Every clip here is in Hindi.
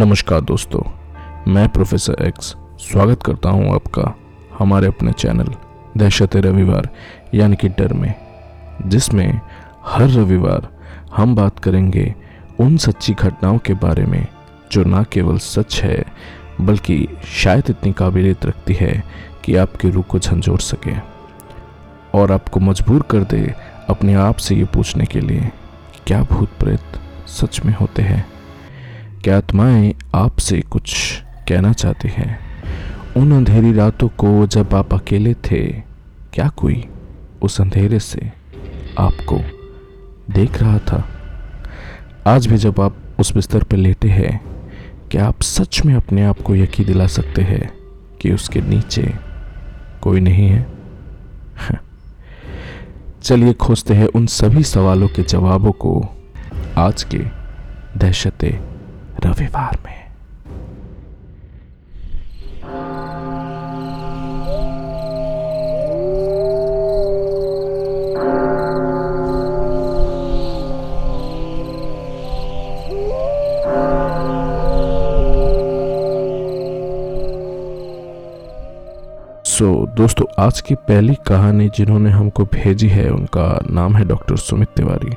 नमस्कार दोस्तों, मैं प्रोफेसर एक्स स्वागत करता हूँ आपका हमारे अपने चैनल दहशत रविवार, यानी कि डर में, जिसमें हर रविवार हम बात करेंगे उन सच्ची घटनाओं के बारे में जो ना केवल सच है, बल्कि शायद इतनी काबिलियत रखती है कि आपके रूह को झंझोड़ सके। और आपको मजबूर कर दे अपने आप से ये पूछने के लिए, क्या भूत प्रेत सच में होते हैं? क्या आत्माएँ आपसे कुछ कहना चाहती हैं? उन अंधेरी रातों को जब आप अकेले थे, क्या कोई उस अंधेरे से आपको देख रहा था? आज भी जब आप उस बिस्तर पर लेटे हैं, क्या आप सच में अपने आप को यकीन दिला सकते हैं कि उसके नीचे कोई नहीं है। चलिए खोजते हैं उन सभी सवालों के जवाबों को आज के दहशत। रविवार में। सो so, दोस्तों आज की पहली कहानी जिन्होंने हमको भेजी है उनका नाम है डॉक्टर सुमित तिवारी।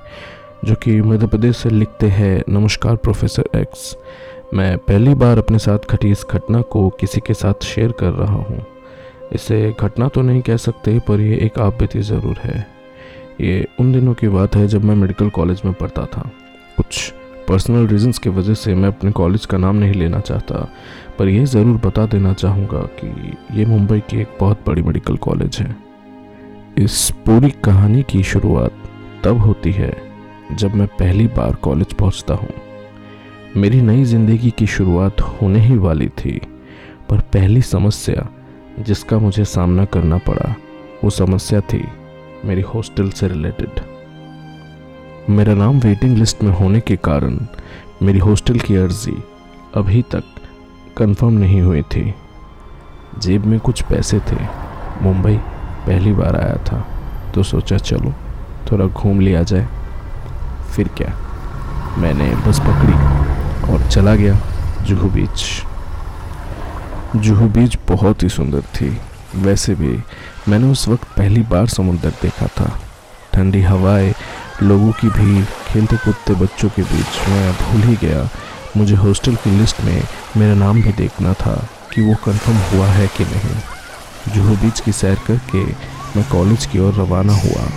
जो कि मध्य प्रदेश से लिखते हैं, नमस्कार प्रोफेसर एक्स मैं पहली बार अपने साथ घटी इस घटना को किसी के साथ शेयर कर रहा हूँ। इसे घटना तो नहीं कह सकते, पर यह एक आपबीती ज़रूर है। ये उन दिनों की बात है जब मैं मेडिकल कॉलेज में पढ़ता था। कुछ पर्सनल रीजंस की वजह से मैं अपने कॉलेज का नाम नहीं लेना चाहता, पर यह ज़रूर बता देना चाहूँगा कि ये मुंबई की एक बहुत बड़ी मेडिकल कॉलेज है। इस पूरी कहानी की शुरुआत तब होती है जब मैं पहली बार कॉलेज पहुँचता हूँ। मेरी नई ज़िंदगी की शुरुआत होने ही वाली थी, पर पहली समस्या जिसका मुझे सामना करना पड़ा, वो समस्या थी मेरी हॉस्टल से रिलेटेड। मेरा नाम वेटिंग लिस्ट में होने के कारण मेरी हॉस्टल की अर्जी अभी तक कंफर्म नहीं हुई थी। जेब में कुछ पैसे थे। मुंबई पहली बार आया था तो सोचा चलो, थोड़ा घूम लिया जाए। फिर क्या? मैंने बस पकड़ी और चला गया जुहू बीच। जुहू बीच बहुत ही सुंदर थी। वैसे भी मैंने उस वक्त पहली बार समुद्र देखा था। ठंडी हवाएँ, लोगों की भीड़ खेलते कूदते बच्चों के बीच मैं भूल ही गया। मुझे हॉस्टल की लिस्ट में मेरा नाम भी देखना था कि वो कंफर्म हुआ है कि नहीं। जुहू बीच की सैर करके मैं कॉलेज की ओर रवाना हुआ।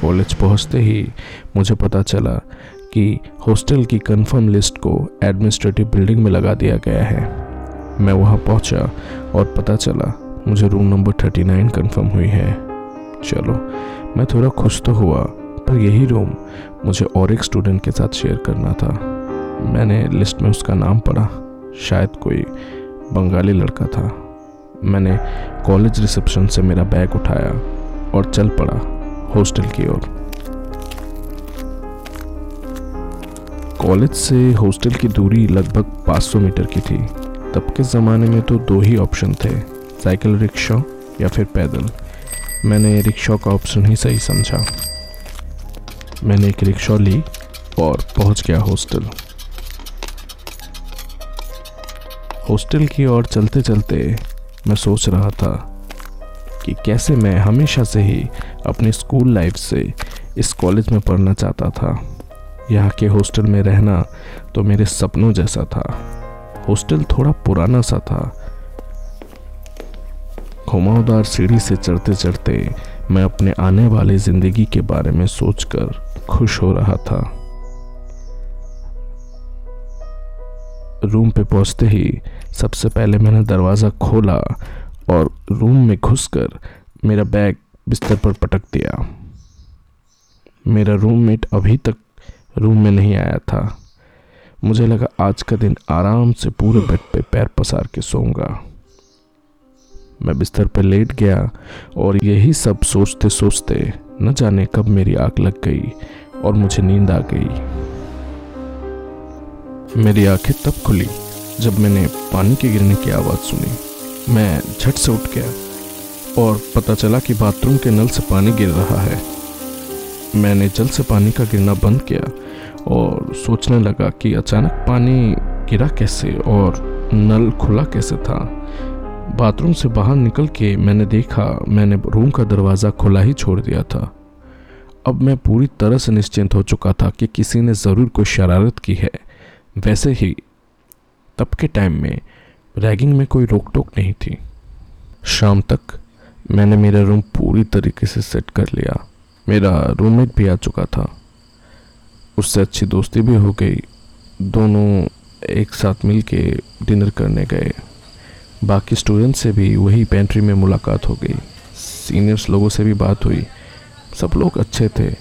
कॉलेज पहुँचते ही मुझे पता चला कि हॉस्टल की कंफर्म लिस्ट को एडमिनिस्ट्रेटिव बिल्डिंग में लगा दिया गया है। मैं वहाँ पहुँचा और पता चला मुझे room number thirty nine confirm हुई है। चलो, मैं थोड़ा खुश तो हुआ, पर यही रूम मुझे और एक स्टूडेंट के साथ शेयर करना था। मैंने लिस्ट में उसका नाम पढ़ा, शायद कोई बंगाली लड़का था। मैंने कॉलेज रिसेप्शन से मेरा बैग उठाया और चल पड़ा। हॉस्टल की ओर। कॉलेज से हॉस्टल की दूरी लगभग 500 मीटर की थी। तब के ज़माने में तो दो ही ऑप्शन थे साइकिल रिक्शा या फिर पैदल। मैंने रिक्शा का ऑप्शन ही सही समझा। मैंने एक रिक्शा ली और पहुँच गया हॉस्टल हॉस्टल की ओर चलते चलते मैं सोच रहा था कि कैसे मैं हमेशा से ही अपनी स्कूल लाइफ से इस कॉलेज में पढ़ना चाहता था। यहाँ के हॉस्टल में रहना तो मेरे सपनों जैसा था। हॉस्टल थोड़ा पुराना सा था। घुमावदार सीढ़ी से चढ़ते चढ़ते मैं अपने आने वाली ज़िंदगी के बारे में सोचकर खुश हो रहा था। रूम पे पहुँचते ही सबसे पहले मैंने दरवाज़ा खोला और रूम में घुसकर मेरा बैग बिस्तर पर पटक दिया। मेरा रूममेट अभी तक रूम में नहीं आया था। मुझे लगा आज का दिन आराम से पूरे बेड पे पैर पसार के सोऊँगा। मैं बिस्तर पर लेट गया और यही सब सोचते सोचते न जाने कब मेरी आग लग गई और मुझे नींद आ गई। मेरी आँखें तब खुली जब मैंने पानी के गिरने की आवाज़ सुनी। मैं झट से उठ गया और पता चला कि बाथरूम के नल से पानी गिर रहा है। मैंने जल से पानी का गिरना बंद किया और सोचने लगा कि अचानक पानी गिरा कैसे और नल खुला कैसे था। बाथरूम से बाहर निकल के मैंने देखा, मैंने रूम का दरवाज़ा खुला ही छोड़ दिया था। अब मैं पूरी तरह से निश्चिंत हो चुका था कि किसी ने ज़रूर कोई शरारत की है। वैसे ही, तब के टाइम में रैगिंग में कोई रोक टोक नहीं थी। शाम तक मैंने मेरा रूम पूरी तरीके से सेट कर लिया। मेरा रूममेट भी आ चुका था। उससे अच्छी दोस्ती भी हो गई। दोनों एक साथ मिल के डिनर करने गए। बाकी स्टूडेंट से भी वही पेंट्री में मुलाकात हो गई। सीनियर्स लोगों से भी बात हुई। सब लोग अच्छे थे।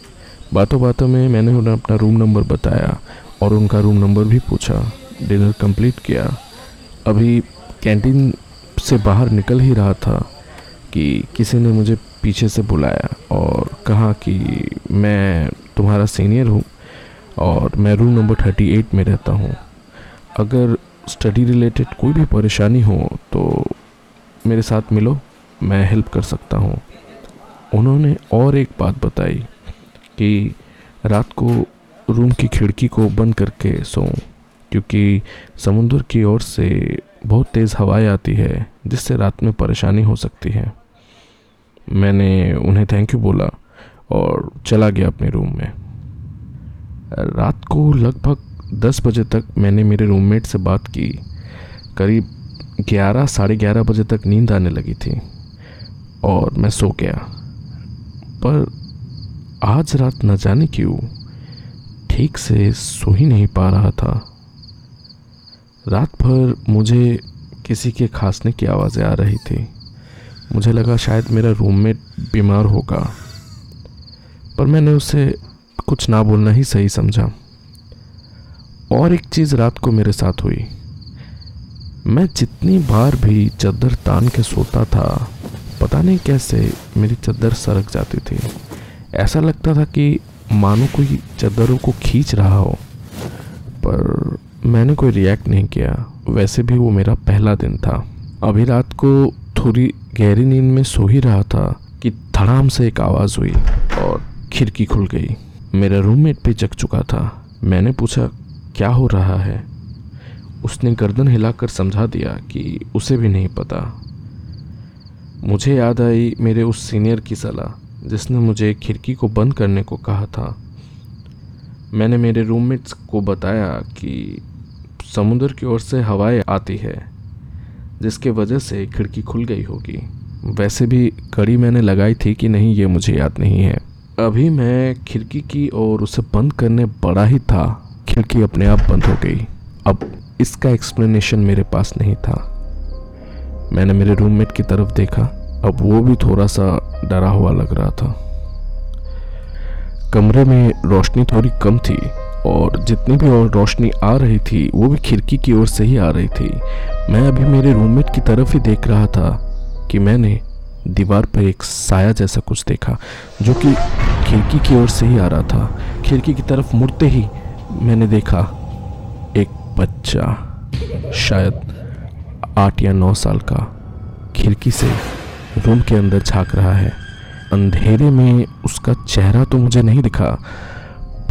बातों बातों में मैंने उन्हें अपना रूम नंबर बताया और उनका रूम नंबर भी पूछा। डिनर कंप्लीट किया। अभी कैंटीन से बाहर निकल ही रहा था कि किसी ने मुझे पीछे से बुलाया और कहा कि मैं तुम्हारा सीनियर हूँ और मैं रूम नंबर थर्टी एट में रहता हूँ। अगर स्टडी रिलेटेड कोई भी परेशानी हो तो मेरे साथ मिलो, मैं हेल्प कर सकता हूँ। उन्होंने और एक बात बताई कि रात को रूम की खिड़की को बंद करके सोऊं। क्योंकि समुद्र की ओर से बहुत तेज़ हवाएँ आती है, जिससे रात में परेशानी हो सकती है। मैंने उन्हें थैंक यू बोला और चला गया अपने रूम में। रात को लगभग दस बजे तक मैंने मेरे रूममेट से बात की। करीब ग्यारह, साढ़े ग्यारह बजे तक नींद आने लगी थी और मैं सो गया। पर आज रात न जाने क्यों ठीक से सो ही नहीं पा रहा था। रात भर मुझे किसी के खांसने की आवाज़ें आ रही थी? मुझे लगा शायद मेरा रूममेट बीमार होगा। पर मैंने उसे कुछ ना बोलना ही सही समझा। और एक चीज़ रात को मेरे साथ हुई। मैं जितनी बार भी चद्दर तान के सोता था, पता नहीं कैसे मेरी चद्दर सरक जाती थी। ऐसा लगता था कि मानो कोई चद्दरों को खींच रहा हो। पर मैंने कोई रिएक्ट नहीं किया। वैसे भी वो मेरा पहला दिन था। अभी रात को थोड़ी गहरी नींद में सो ही रहा था कि धड़ाम से एक आवाज़ हुई और खिड़की खुल गई। मेरा रूममेट भी जग चुका था। मैंने पूछा, क्या हो रहा है? उसने गर्दन हिलाकर समझा दिया कि उसे भी नहीं पता। मुझे याद आई मेरे उस सीनियर की सलाह, जिसने मुझे खिड़की को बंद करने को कहा था। मैंने मेरे रूममेट्स को बताया कि समुद्र की ओर से हवाएँ आती है, जिसके वजह से खिड़की खुल गई होगी। वैसे भी कड़ी मैंने लगाई थी कि नहीं, ये मुझे याद नहीं है। अभी मैं खिड़की की और उसे बंद करने बड़ा ही था। खिड़की अपने आप बंद हो गई। अब इसका एक्सप्लेनेशन मेरे पास नहीं था। मैंने मेरे रूममेट की तरफ़ देखा। अब वो भी थोड़ा सा डरा हुआ लग रहा था। कमरे में रोशनी थोड़ी कम थी। और जितनी भी और रोशनी आ रही थी, वो भी खिड़की की ओर से ही आ रही थी। मैं अभी मेरे रूममेट की तरफ़ ही देख रहा था कि मैंने दीवार पर एक साया जैसा कुछ देखा, जो कि खिड़की की ओर से ही आ रहा था। खिड़की की तरफ़ मुड़ते ही मैंने देखा एक बच्चा, शायद आठ या नौ साल का, खिड़की से रूम के अंदर झाँक रहा है। अंधेरे में उसका चेहरा तो मुझे नहीं दिखा,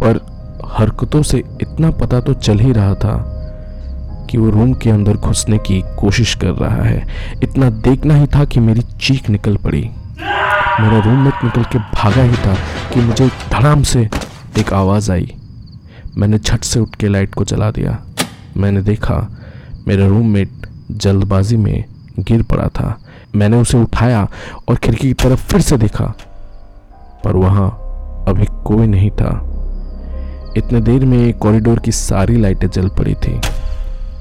पर हरकतों से इतना पता तो चल ही रहा था कि वो रूम के अंदर घुसने की कोशिश कर रहा है। इतना देखना ही था कि मेरी चीख निकल पड़ी। मेरा रूम रूममेट निकल के भागा ही था कि मुझे धड़ाम से एक आवाज़ आई। मैंने झट से उठ के लाइट को जला दिया। मैंने देखा मेरा रूममेट जल्दबाजी में गिर पड़ा था। मैंने उसे उठाया और खिड़की की तरफ़ फिर से देखा, पर वहाँ अभी कोई नहीं था। इतने देर में कॉरिडोर की सारी लाइटें जल पड़ी थी।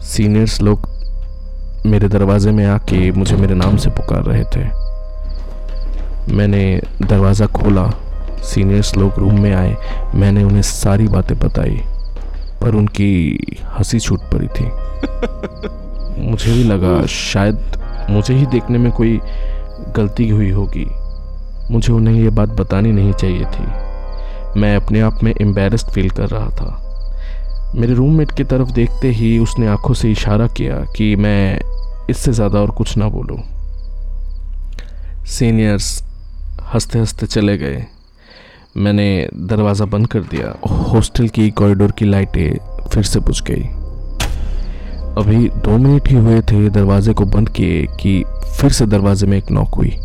सीनियर्स लोग मेरे दरवाजे में आके मुझे मेरे नाम से पुकार रहे थे। मैंने दरवाज़ा खोला। सीनियर्स लोग रूम में आए। मैंने उन्हें सारी बातें बताई पर उनकी हँसी छूट पड़ी थी। मुझे भी लगा शायद मुझे ही देखने में कोई गलती हुई होगी। मुझे उन्हें ये बात बतानी नहीं चाहिए थी। मैं अपने आप में एम्बेरस्ड फील कर रहा था। मेरे रूममेट की तरफ़ देखते ही उसने आँखों से इशारा किया कि मैं इससे ज़्यादा और कुछ ना बोलूँ। सीनियर्स हँसते हँसते चले गए। मैंने दरवाज़ा बंद कर दिया। हॉस्टल की कॉरिडोर की लाइटें फिर से बुझ गई। अभी दो मिनट ही हुए थे दरवाजे को बंद किए कि फिर से दरवाजे में एक नॉक हुई।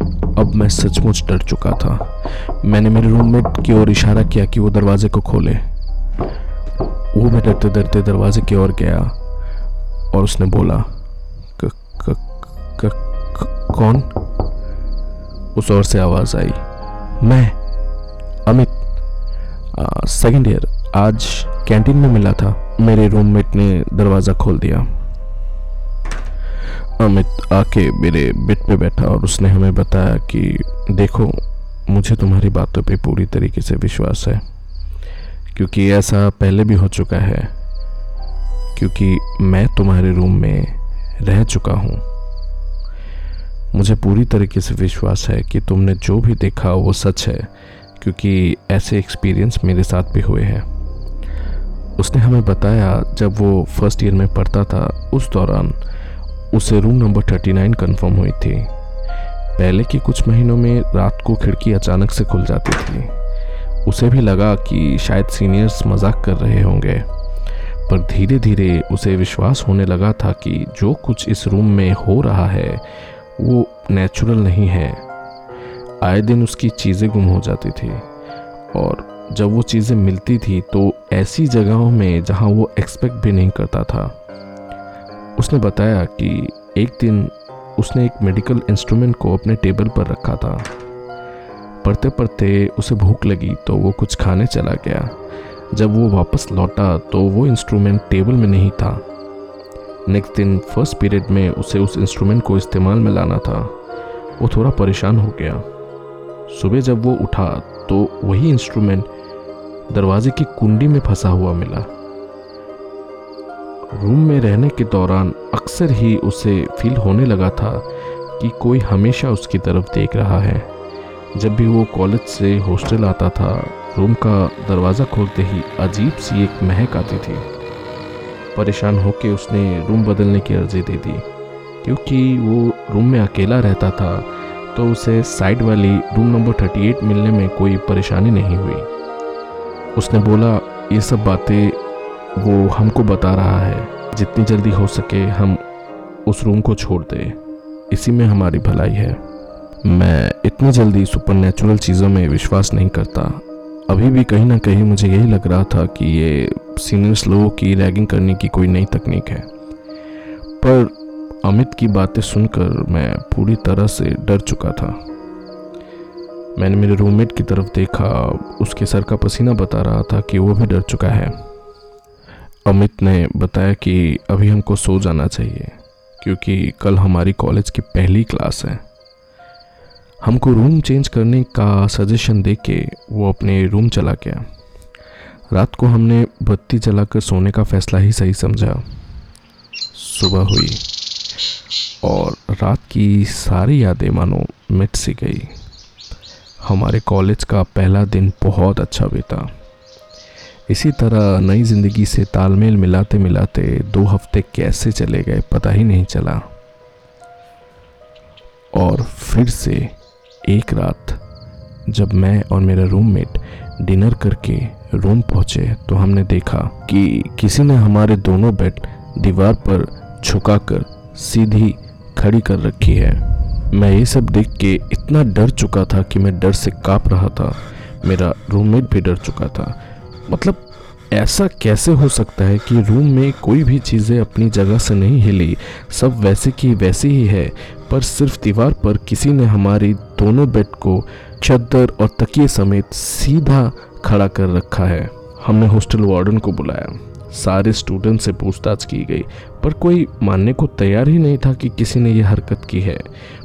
अब मैं सचमुच डर चुका था। मैंने मेरे रूममेट की ओर इशारा किया कि वो दरवाजे को खोले। वो मैं डरते डरते दरवाजे की ओर गया और उसने बोला क, क, क, क, कौन? उस ओर से आवाज़ आई मैं अमित। सेकंड ईयर आज कैंटीन में मिला था। मेरे रूममेट ने दरवाज़ा खोल दिया। अमित आके मेरे बेड पे बैठा और उसने हमें बताया कि देखो, मुझे तुम्हारी बातों पे पूरी तरीके से विश्वास है, क्योंकि ऐसा पहले भी हो चुका है, क्योंकि मैं तुम्हारे रूम में रह चुका हूँ। मुझे पूरी तरीके से विश्वास है कि तुमने जो भी देखा वो सच है, क्योंकि ऐसे एक्सपीरियंस मेरे साथ भी हुए हैं। उसने हमें बताया, जब वो फ़र्स्ट ईयर में पढ़ता था, उस दौरान उसे room number thirty nine confirm हुई थी। पहले के कुछ महीनों में रात को खिड़की अचानक से खुल जाती थी। उसे भी लगा कि शायद सीनियर्स मज़ाक कर रहे होंगे। पर धीरे धीरे उसे विश्वास होने लगा था कि जो कुछ इस रूम में हो रहा है, वो नेचुरल नहीं है। आए दिन उसकी चीज़ें गुम हो जाती थी। और जब वो चीज़ें मिलती थी तो ऐसी जगहों में जहाँ वो एक्सपेक्ट भी नहीं करता था। उसने बताया कि एक दिन उसने एक मेडिकल इंस्ट्रूमेंट को अपने टेबल पर रखा था। पढ़ते पढ़ते उसे भूख लगी तो वो कुछ खाने चला गया। जब वो वापस लौटा तो वो इंस्ट्रूमेंट टेबल में नहीं था। नेक्स्ट दिन फ़र्स्ट पीरियड में उसे उस इंस्ट्रूमेंट को इस्तेमाल में लाना था। वो थोड़ा परेशान हो गया। सुबह जब वो उठा तो वही इंस्ट्रूमेंट दरवाजे की कुंडी में फंसा हुआ मिला। रूम में रहने के दौरान अक्सर ही उसे फील होने लगा था कि कोई हमेशा उसकी तरफ़ देख रहा है। जब भी वो कॉलेज से हॉस्टल आता था, रूम का दरवाज़ा खोलते ही अजीब सी एक महक आती थी। परेशान होकर उसने रूम बदलने की अर्जी दे दी। क्योंकि वो रूम में अकेला रहता था तो उसे साइड वाली रूम नंबर 38 मिलने में कोई परेशानी नहीं हुई। उसने बोला, ये सब बातें वो हमको बता रहा है, जितनी जल्दी हो सके हम उस रूम को छोड़ दें। इसी में हमारी भलाई है। मैं इतनी जल्दी सुपर चीज़ों में विश्वास नहीं करता। अभी भी कहीं ना कहीं मुझे यही लग रहा था कि ये सीनियर्स लोगों की रैगिंग करने की कोई नई तकनीक है। पर अमित की बातें सुनकर मैं पूरी तरह से डर चुका था। मैंने मेरे रूममेट की तरफ़ देखा, उसके सर का पसीना बता रहा था कि वो भी डर चुका है। अमित ने बताया कि अभी हमको सो जाना चाहिए, क्योंकि कल हमारी कॉलेज की पहली क्लास है। हमको रूम चेंज करने का सजेशन दे के वो अपने रूम चला गया। रात को हमने बत्ती जलाकर सोने का फैसला ही सही समझा। सुबह हुई, और रात की सारी यादें मानो मिट सी गई। हमारे कॉलेज का पहला दिन बहुत अच्छा बीता। इसी तरह नई ज़िंदगी से तालमेल मिलाते मिलाते दो हफ़्ते कैसे चले गए पता ही नहीं चला। और फिर से एक रात जब मैं और मेरा रूममेट डिनर करके रूम पहुँचे तो हमने देखा कि किसी ने हमारे दोनों बेड दीवार पर झुकाकर सीधी खड़ी कर रखी है। मैं ये सब देख के इतना डर चुका था कि मैं डर से काँप रहा था। मेरा रूममेट भी डर चुका था। मतलब ऐसा कैसे हो सकता है कि रूम में कोई भी चीज़ें अपनी जगह से नहीं हिली? सब वैसे की वैसी ही है, पर सिर्फ़ दीवार पर किसी ने हमारी दोनों बेड को चद्दर और तकिए समेत सीधा खड़ा कर रखा है। हमने हॉस्टल वार्डन को बुलाया। सारे स्टूडेंट से पूछताछ की गई, पर कोई मानने को तैयार ही नहीं था कि किसी ने यह हरकत की है।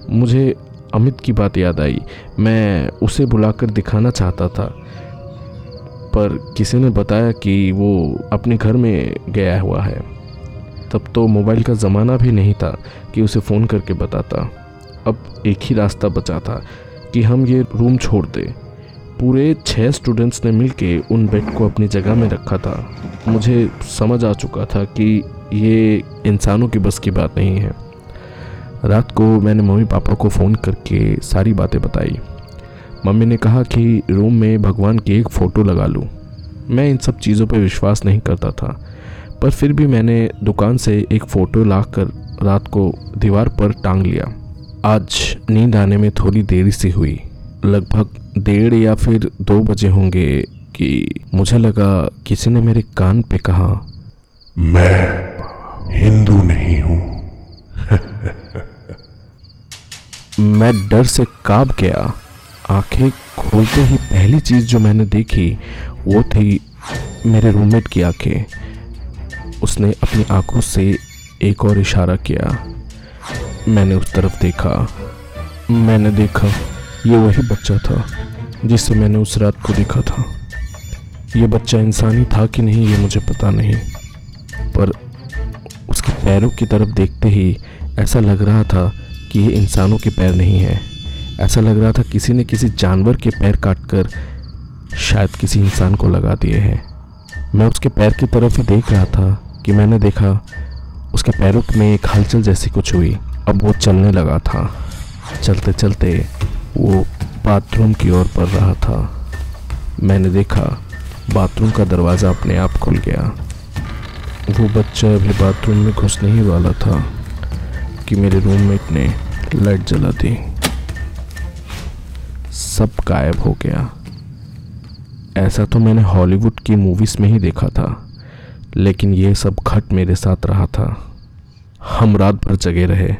मुझे अमित की बात याद आई। मैं उसे बुलाकर दिखाना चाहता था। पर किसी ने बताया कि वो अपने घर में गया हुआ है। तब तो मोबाइल का ज़माना भी नहीं था कि उसे फ़ोन करके बताता। अब एक ही रास्ता बचा था कि हम ये रूम छोड़ दें। पूरे छः स्टूडेंट्स ने मिलके उन बेड को अपनी जगह में रखा था। मुझे समझ आ चुका था कि ये इंसानों की बस की बात नहीं है। रात को मैंने मम्मी पापा को फ़ोन करके सारी बातें बताई। मम्मी ने कहा कि रूम में भगवान की एक फ़ोटो लगा लूँ। मैं इन सब चीज़ों पर विश्वास नहीं करता था पर फिर भी मैंने दुकान से एक फ़ोटो ला कर रात को दीवार पर टांग लिया। आज नींद आने में थोड़ी देरी सी हुई। लगभग डेढ़ या फिर दो बजे होंगे कि मुझे लगा किसी ने मेरे कान पे कहा मैं हिंदू नहीं हूँ। मैं डर से काँप गया। आँखें खोलते ही पहली चीज़ जो मैंने देखी, वो थी मेरे रूममेट की आँखें। उसने अपनी आँखों से एक और इशारा किया। मैंने उस तरफ़ देखा। मैंने देखा, ये वही बच्चा था जिससे मैंने उस रात को देखा था। ये बच्चा इंसानी था कि नहीं, ये मुझे पता नहीं। पर उसके पैरों की तरफ़ देखते ही ऐसा लग रहा था कि ये इंसानों के पैर नहीं है। ऐसा लग रहा था किसी ने किसी जानवर के पैर काटकर शायद किसी इंसान को लगा दिए हैं। मैं उसके पैर की तरफ़ ही देख रहा था कि मैंने देखा उसके पैरों में एक हलचल जैसी कुछ हुई। अब वो चलने लगा था। चलते चलते वो बाथरूम की ओर बढ़ रहा था। मैंने देखा बाथरूम का दरवाज़ा अपने आप खुल गया। वो बच्चा अभी बाथरूम में घुसने ही वाला था कि मेरे रूममेट ने लाइट जला दी। सब गायब हो गया। ऐसा तो मैंने हॉलीवुड की मूवीज़ में ही देखा था, लेकिन ये सब घट मेरे साथ रहा था। हम रात भर जगे रहे,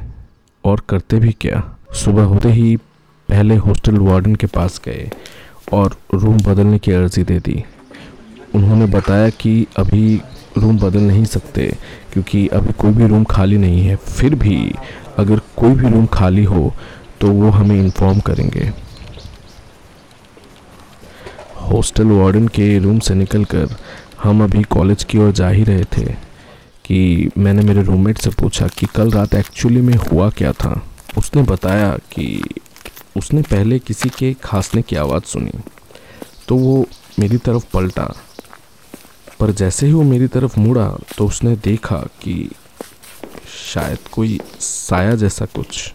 और करते भी क्या? सुबह होते ही पहले हॉस्टल वार्डन के पास गए, और रूम बदलने की अर्ज़ी दे दी। उन्होंने बताया कि अभी रूम बदल नहीं सकते, क्योंकि अभी कोई भी रूम खाली नहीं है। फिर भी अगर कोई भी रूम खाली हो तो वो हमें इन्फॉर्म करेंगे। हॉस्टल वार्डन के रूम से निकलकर हम अभी कॉलेज की ओर जा ही रहे थे कि मैंने मेरे रूममेट से पूछा कि कल रात एक्चुअली में हुआ क्या था। उसने बताया कि उसने पहले किसी के खांसने की आवाज़ सुनी। तो वो मेरी तरफ़ पलटा। पर जैसे ही वो मेरी तरफ़ मुड़ा तो उसने देखा कि शायद कोई साया जैसा कुछ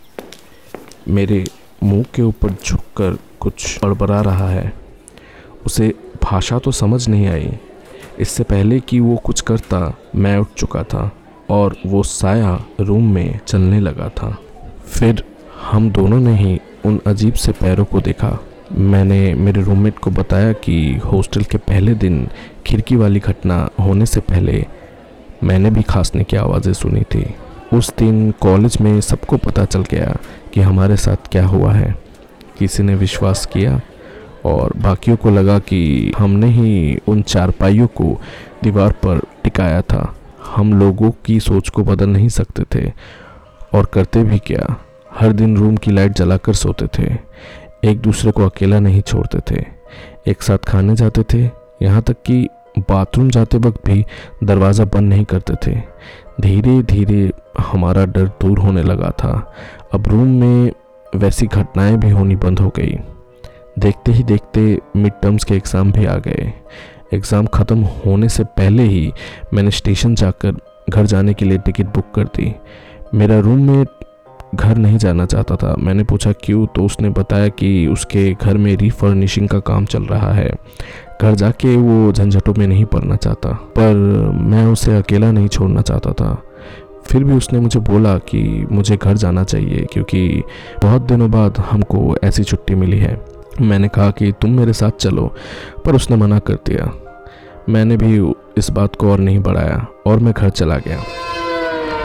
मेरे मुँह के ऊपर झुककर कुछ बड़बड़ा रहा है। उसे भाषा तो समझ नहीं आई। इससे पहले कि वो कुछ करता, मैं उठ चुका था और वो साया रूम में चलने लगा था। फिर हम दोनों ने ही उन अजीब से पैरों को देखा। मैंने मेरे रूममेट को बताया कि हॉस्टल के पहले दिन खिड़की वाली घटना होने से पहले मैंने भी खांसने की आवाज़ें सुनी थी। उस दिन कॉलेज में सबको पता चल गया कि हमारे साथ क्या हुआ है। किसी ने विश्वास किया और बाकियों को लगा कि हमने ही उन चारपाइयों को दीवार पर टिकाया था। हम लोगों की सोच को बदल नहीं सकते थे। और करते भी क्या? हर दिन रूम की लाइट जलाकर सोते थे। एक दूसरे को अकेला नहीं छोड़ते थे। एक साथ खाने जाते थे। यहाँ तक कि बाथरूम जाते वक्त भी दरवाज़ा बंद नहीं करते थे। धीरे धीरे हमारा डर दूर होने लगा था। अब रूम में वैसी घटनाएँ भी होनी बंद हो गई। देखते ही देखते मिड टर्म्स के एग्ज़ाम भी आ गए। एग्ज़ाम ख़त्म होने से पहले ही मैंने स्टेशन जाकर घर जाने के लिए टिकट बुक कर दी। मेरा रूम में घर नहीं जाना चाहता था। मैंने पूछा, क्यों? तो उसने बताया कि उसके घर में रीफर्निशिंग का काम चल रहा है। घर जाके वो झंझटों में नहीं पड़ना चाहता, पर मैं उसे अकेला नहीं छोड़ना चाहता था। फिर भी उसने मुझे बोला कि मुझे घर जाना चाहिए, क्योंकि बहुत दिनों बाद हमको ऐसी छुट्टी मिली है। मैंने कहा कि तुम मेरे साथ चलो, पर उसने मना कर दिया। मैंने भी इस बात को और नहीं बढ़ाया और मैं घर चला गया।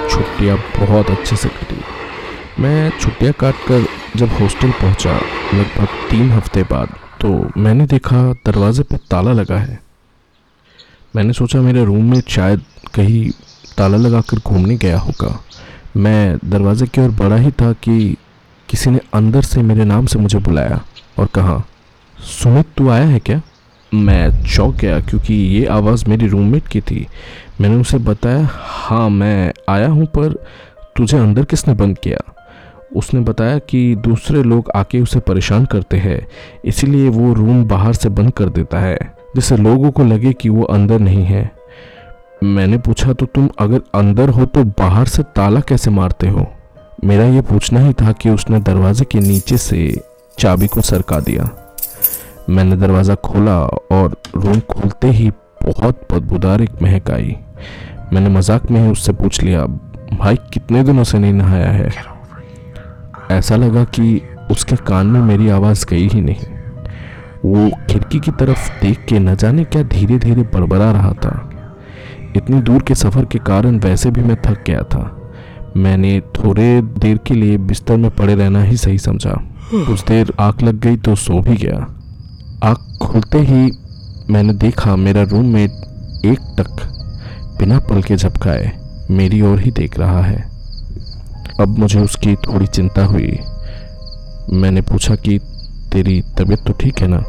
छुट्टियाँ बहुत अच्छे से कटी। मैं छुट्टियाँ काट कर जब हॉस्टल पहुँचा लगभग तीन हफ़्ते बाद तो मैंने देखा दरवाजे पर ताला लगा है। मैंने सोचा मेरे रूम में शायद कहीं ताला लगा कर घूमने गया होगा। मैं दरवाजे की ओर बढ़ा ही था कि किसी ने अंदर से मेरे नाम से मुझे बुलाया। और कहा, सुमित, तू आया है क्या? मैं चौंक गया, क्योंकि ये आवाज़ मेरी रूममेट की थी। मैंने उसे बताया हाँ मैं आया हूँ, पर तुझे अंदर किसने बंद किया? उसने बताया कि दूसरे लोग आके उसे परेशान करते हैं, इसीलिए वो रूम बाहर से बंद कर देता है, जिससे लोगों को लगे कि वो अंदर नहीं है। मैंने पूछा तो तुम अगर अंदर हो तो बाहर से ताला कैसे मारते हो? मेरा ये पूछना ही था कि उसने दरवाजे के नीचे से चाबी को सरका दिया। मैंने दरवाज़ा खोला और रूम खोलते ही बहुत बदबूदार एक महक आई। मैंने मज़ाक में ही उससे पूछ लिया, भाई, कितने दिनों से नहीं नहाया है? ऐसा लगा कि उसके कान में मेरी आवाज़ गई ही नहीं। वो खिड़की की तरफ़ देख के न जाने क्या धीरे धीरे बड़बड़ा रहा था। इतनी दूर के सफ़र के कारण वैसे भी मैं थक गया था। मैंने थोड़े देर के लिए बिस्तर में पड़े रहना ही सही समझा। कुछ देर आँख लग गई तो सो भी गया। आँख खुलते ही मैंने देखा मेरा रूममेट एक टक बिना पल के झपकाए मेरी ओर ही देख रहा है। अब मुझे उसकी थोड़ी चिंता हुई। मैंने पूछा कि तेरी तबीयत तो ठीक है ना?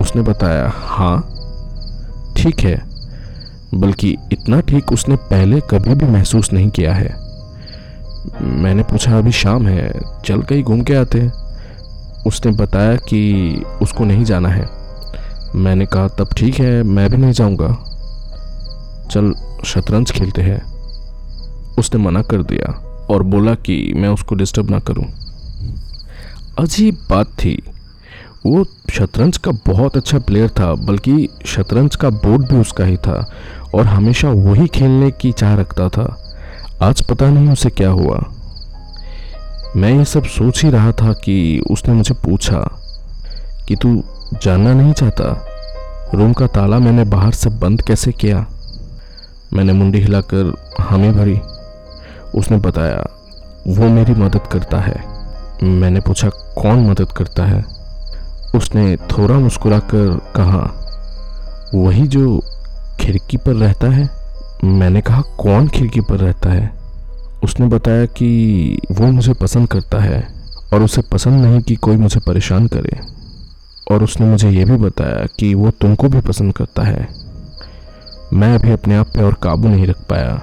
उसने बताया हाँ ठीक है, बल्कि इतना ठीक उसने पहले कभी भी महसूस नहीं किया है। मैंने पूछा, अभी शाम है चल कहीं घूम के आते हैं। उसने बताया कि उसको नहीं जाना है। मैंने कहा, तब ठीक है, मैं भी नहीं जाऊँगा। चल, शतरंज खेलते हैं। उसने मना कर दिया और बोला कि मैं उसको डिस्टर्ब ना करूँ। अजीब बात थी। वो शतरंज का बहुत अच्छा प्लेयर था, बल्कि शतरंज का बोर्ड भी उसका ही था और हमेशा वही खेलने की चाह रखता था। आज पता नहीं उसे क्या हुआ। मैं ये सब सोच ही रहा था कि उसने मुझे पूछा कि तू जानना नहीं चाहता? रूम का ताला मैंने बाहर से बंद कैसे किया? मैंने मुंडी हिलाकर हामी भरी। उसने बताया, वो मेरी मदद करता है। मैंने पूछा, कौन मदद करता है? उसने थोड़ा मुस्कुराकर कहा, वही जो खिड़की पर रहता है। मैंने कहा, कौन खिड़की पर रहता है? उसने बताया कि वो मुझे पसंद करता है और उसे पसंद नहीं कि कोई मुझे परेशान करे। और उसने मुझे ये भी बताया कि वो तुमको भी पसंद करता है। मैं अभी अपने आप पे और काबू नहीं रख पाया।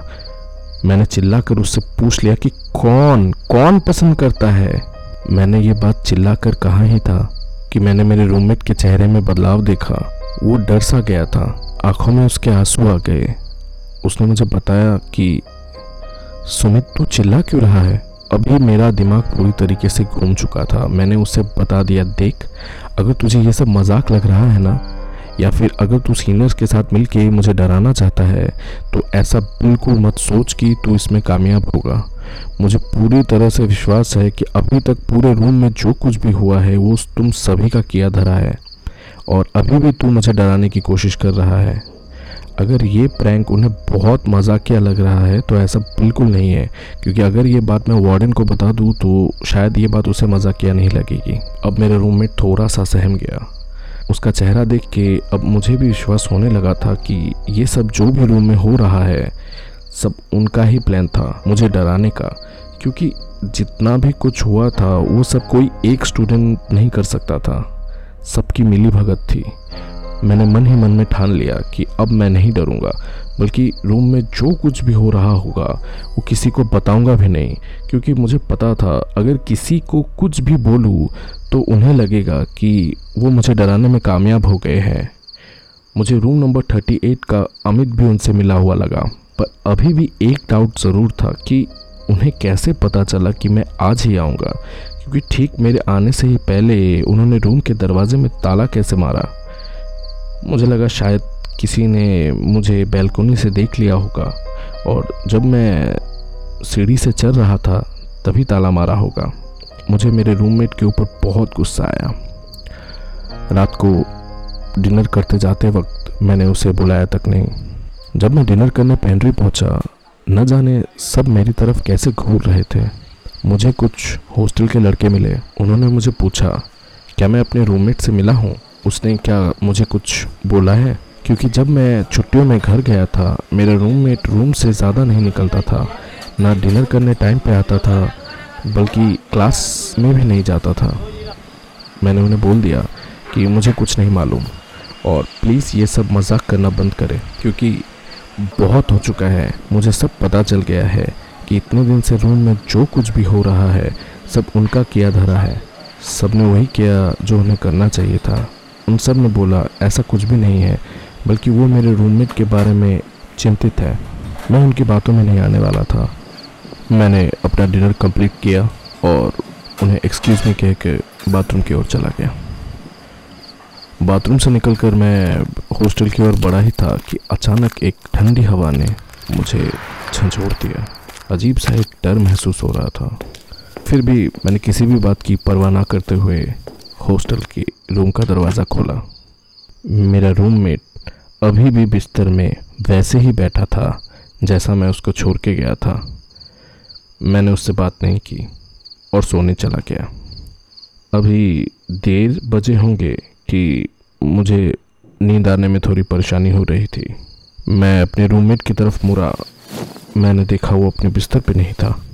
मैंने चिल्लाकर उससे पूछ लिया कि, कौन कौन पसंद करता है? मैंने ये बात चिल्लाकर कहा ही था कि मैंने मेरे रूममेट के चेहरे में बदलाव देखा। वो डर सा गया था। आँखों में उसके आँसू आ गए। उसने मुझे बताया कि, सुमित, तू चिल्ला क्यों रहा है? अभी मेरा दिमाग पूरी तरीके से घूम चुका था। मैंने उसे बता दिया, देख, अगर तुझे ये सब मज़ाक लग रहा है ना, या फिर अगर तू सीनियर्स के साथ मिलके मुझे डराना चाहता है तो ऐसा बिल्कुल मत सोच कि तू इसमें कामयाब होगा। मुझे पूरी तरह से विश्वास है कि अभी तक पूरे रूम में जो कुछ भी हुआ है, वो तुम सभी का किया धरा है। और अभी भी तू मुझे डराने की कोशिश कर रहा है। अगर ये प्रैंक उन्हें बहुत मजाकिया लग रहा है तो ऐसा बिल्कुल नहीं है। क्योंकि अगर ये बात मैं वार्डन को बता दूँ तो शायद ये बात उसे मजाकिया नहीं लगेगी। अब मेरे रूम में थोड़ा सा सहम गया। उसका चेहरा देख के अब मुझे भी विश्वास होने लगा था कि ये सब जो भी रूम में हो रहा है, सब उनका ही प्लान था, मुझे डराने का। क्योंकि जितना भी कुछ हुआ था, वो सब कोई एक स्टूडेंट नहीं कर सकता था। सबकी मिली भगत थी। मैंने मन ही मन में ठान लिया कि अब मैं नहीं डरूँगा, बल्कि रूम में जो कुछ भी हो रहा होगा, वो किसी को बताऊँगा भी नहीं, क्योंकि मुझे पता था, अगर किसी को कुछ भी बोलूँ तो उन्हें लगेगा कि वो मुझे डराने में कामयाब हो गए हैं। मुझे रूम नंबर थर्टी एट का अमित भी उनसे मिला हुआ लगा, पर अभी भी एक डाउट ज़रूर था कि उन्हें कैसे पता चला कि मैं आज ही आऊँगा, क्योंकि ठीक मेरे आने से ही पहले उन्होंने रूम के दरवाजे में ताला कैसे मारा। मुझे लगा शायद किसी ने मुझे बैल्कोनी से देख लिया होगा और जब मैं सीढ़ी से चल रहा था, तभी ताला मारा होगा। मुझे मेरे रूममेट के ऊपर बहुत गुस्सा आया। रात को डिनर करते जाते वक्त मैंने उसे बुलाया तक नहीं। जब मैं डिनर करने पेंट्री पहुँचा, न जाने सब मेरी तरफ़ कैसे घूर रहे थे। मुझे कुछ हॉस्टल के लड़के मिले। उन्होंने मुझे पूछा, क्या मैं अपने रूममेट से मिला हूँ? उसने क्या मुझे कुछ बोला है? क्योंकि जब मैं छुट्टियों में घर गया था, मेरा रूममेट रूम से ज़्यादा नहीं निकलता था। ना डिनर करने टाइम पे आता था, बल्कि क्लास में भी नहीं जाता था। मैंने उन्हें बोल दिया कि मुझे कुछ नहीं मालूम और प्लीज़ ये सब मज़ाक करना बंद करें, क्योंकि बहुत हो चुका है। मुझे सब पता चल गया है कि इतने दिन से रूम में जो कुछ भी हो रहा है, सब उनका किया धरा है। सबने वही किया जो उन्हें करना चाहिए था। उन सबने बोला, ऐसा कुछ भी नहीं है, बल्कि वो मेरे रूममेट के बारे में चिंतित है। मैं उनकी बातों में नहीं आने वाला था। मैंने अपना डिनर कंप्लीट किया और उन्हें एक्सक्यूज़ मी कह के बाथरूम की ओर चला गया। बाथरूम से निकलकर मैं हॉस्टल की ओर बढ़ा ही था कि अचानक एक ठंडी हवा ने मुझे झंझोड़ दिया। अजीब सा एक डर महसूस हो रहा था। फिर भी मैंने किसी भी बात की परवाह ना करते हुए हॉस्टल के रूम का दरवाज़ा खोला। मेरा रूममेट अभी भी बिस्तर में वैसे ही बैठा था, जैसा मैं उसको छोड़ के गया था। मैंने उससे बात नहीं की और सोने चला गया। अभी देर बजे होंगे कि मुझे नींद आने में थोड़ी परेशानी हो रही थी। मैं अपने रूममेट की तरफ़ मुड़ा। मैंने देखा वो अपने बिस्तर पे नहीं था।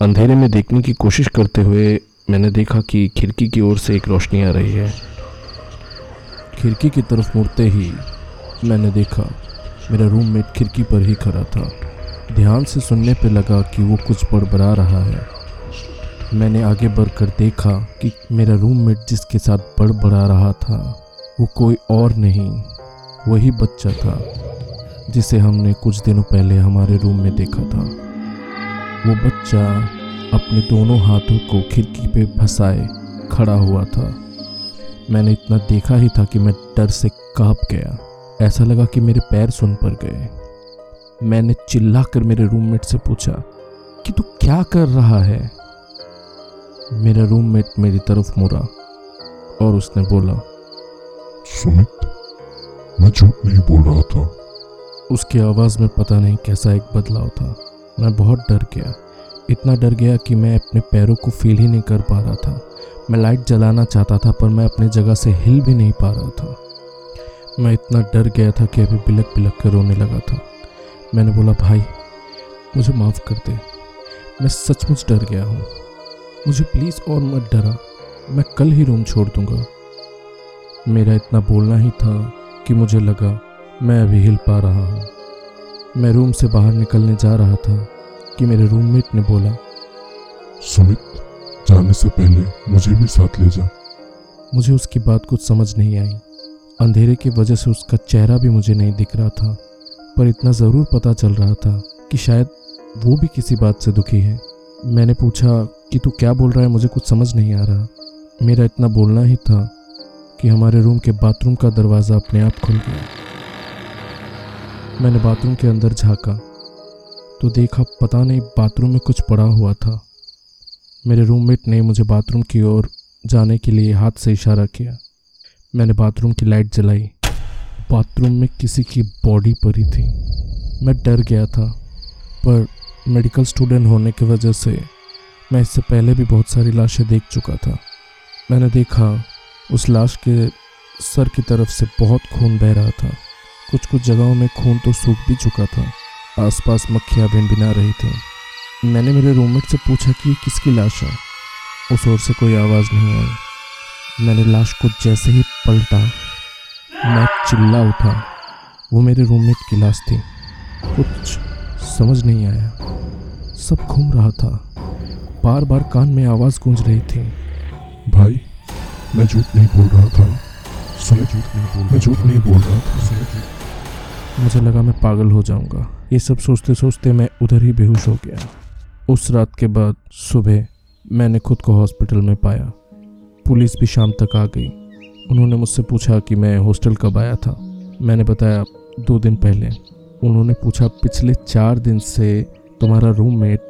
अंधेरे में देखने की कोशिश करते हुए मैंने देखा कि खिड़की की ओर से एक रोशनी आ रही है। खिड़की की तरफ़ मुड़ते ही मैंने देखा, मेरा रूममेट खिड़की पर ही खड़ा था। ध्यान से सुनने पे लगा कि वो कुछ बड़बड़ा रहा है। मैंने आगे बढ़कर देखा कि मेरा रूममेट जिसके साथ बड़बड़ा रहा था, वो कोई और नहीं, वही बच्चा था, जिसे हमने कुछ दिनों पहले हमारे रूम में देखा था। वो बच्चा अपने दोनों हाथों को खिड़की पे फंसाए खड़ा हुआ था। मैंने इतना देखा ही था कि मैं डर से काँप गया। ऐसा लगा कि मेरे पैर सुन पर गए। मैंने चिल्ला कर मेरे रूममेट से पूछा कि तू क्या कर रहा है? मेरा रूममेट मेरी तरफ़ मुड़ा और उसने बोला सुमित मैं झूठ नहीं बोल रहा था। उसकी आवाज़ में पता नहीं कैसा एक बदलाव था। मैं बहुत डर गया। इतना डर गया कि मैं अपने पैरों को फील ही नहीं कर पा रहा था। मैं लाइट जलाना चाहता था, पर मैं अपनी जगह से हिल भी नहीं पा रहा था। मैं इतना डर गया था कि अभी बिलक बिलक कर रोने लगा था। मैंने बोला, भाई, मुझे माफ़ कर दे। मैं सचमुच डर गया हूँ। मुझे प्लीज़ और मत डरा। मैं कल ही रूम छोड़ दूँगा। मेरा इतना बोलना ही था कि मुझे लगा, मैं अभी हिल पा रहा हूँ। मैं रूम से बाहर निकलने जा रहा था। कि मेरे रूममेट ने बोला सुमित जाने से पहले मुझे भी साथ ले जा। मुझे उसकी बात कुछ समझ नहीं आई। अंधेरे की वजह से उसका चेहरा भी मुझे नहीं दिख रहा था पर इतना ज़रूर पता चल रहा था कि शायद वो भी किसी बात से दुखी है। मैंने पूछा कि तू क्या बोल रहा है मुझे कुछ समझ नहीं आ रहा। मेरा इतना बोलना ही था कि हमारे रूम के बाथरूम का दरवाज़ा अपने आप खुल गया। मैंने बाथरूम के अंदर झांका। तो देखा पता नहीं बाथरूम में कुछ पड़ा हुआ था। मेरे रूममेट ने मुझे बाथरूम की ओर जाने के लिए हाथ से इशारा किया। मैंने बाथरूम की लाइट जलाई। बाथरूम में किसी की बॉडी पड़ी थी। मैं डर गया था, पर मेडिकल स्टूडेंट होने की वजह से मैं इससे पहले भी बहुत सारी लाशें देख चुका था। मैंने देखा उस लाश के सर की तरफ़ से बहुत खून बह रहा था। कुछ कुछ जगहों में खून तो सूख भी चुका था। आसपास मक्खियाँ भिन भिना रही थी। मैंने मेरे रूममेट से पूछा कि किसकी लाश है? उस ओर से कोई आवाज़ नहीं आई। मैंने लाश को जैसे ही पलटा मैं चिल्ला उठा। वो मेरे रूममेट की लाश थी। कुछ समझ नहीं आया। सब घूम रहा था। बार बार कान में आवाज़ गूंज रही थी। भाई मैं झूठ नहीं बोल रहा था। सुमित झूठ नहीं बोल मैं झूठ नहीं बोल रहा था। सुमित मुझे लगा मैं पागल हो जाऊँगा। ये सब सोचते सोचते मैं उधर ही बेहोश हो गया। उस रात के बाद सुबह मैंने खुद को हॉस्पिटल में पाया। पुलिस भी शाम तक आ गई। उन्होंने मुझसे पूछा कि मैं हॉस्टल कब आया था। मैंने बताया, दो दिन पहले। उन्होंने पूछा, पिछले चार दिन से तुम्हारा रूममेट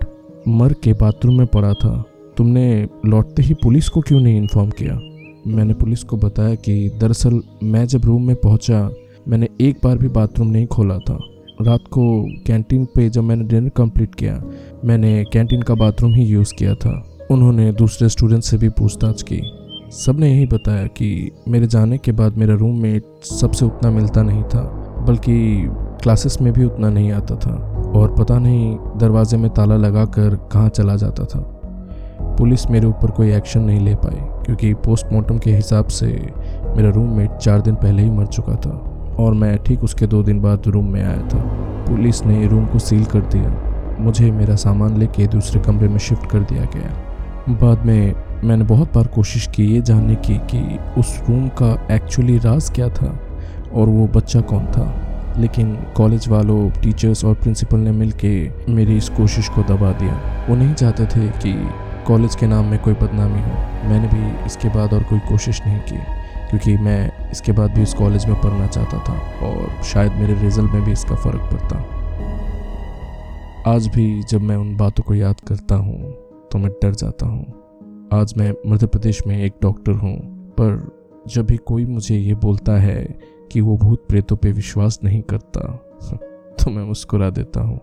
मर के बाथरूम में पड़ा था। तुमने लौटते ही पुलिस को क्यों नहीं इन्फॉर्म किया? मैंने पुलिस को बताया कि दरअसल मैं जब रूम में पहुँचा मैंने एक बार भी बाथरूम नहीं खोला था। रात को कैंटीन पे जब मैंने डिनर कंप्लीट किया, मैंने कैंटीन का बाथरूम ही यूज़ किया था। उन्होंने दूसरे स्टूडेंट से भी पूछताछ की। सबने यही बताया कि मेरे जाने के बाद मेरा रूममेट सबसे उतना मिलता नहीं था, बल्कि क्लासेस में भी उतना नहीं आता था और पता नहीं दरवाजे में ताला लगाकर कहाँ चला जाता था। पुलिस मेरे ऊपर कोई एक्शन नहीं ले पाई, क्योंकि पोस्टमार्टम के हिसाब से मेरा रूममेट चार दिन पहले ही मर चुका था। और मैं ठीक उसके दो दिन बाद रूम में आया था। पुलिस ने रूम को सील कर दिया। मुझे मेरा सामान लेके दूसरे कमरे में शिफ्ट कर दिया गया। बाद में मैंने बहुत बार कोशिश की ये जानने की कि उस रूम का एक्चुअली राज क्या था और वो बच्चा कौन था। लेकिन कॉलेज वालों टीचर्स और प्रिंसिपल ने मिलके मेरी इस कोशिश को दबा दिया। वो नहीं चाहते थे कि कॉलेज के नाम में कोई बदनामी हो। मैंने भी इसके बाद और कोई कोशिश नहीं की। क्योंकि मैं इसके बाद भी उस कॉलेज में पढ़ना चाहता था और शायद मेरे रिज़ल्ट में भी इसका फ़र्क पड़ता। आज भी जब मैं उन बातों को याद करता हूँ तो मैं डर जाता हूँ। आज मैं मध्य प्रदेश में एक डॉक्टर हूँ, पर जब भी कोई मुझे ये बोलता है कि वो भूत प्रेतों पे विश्वास नहीं करता तो मैं मुस्कुरा देता हूँ।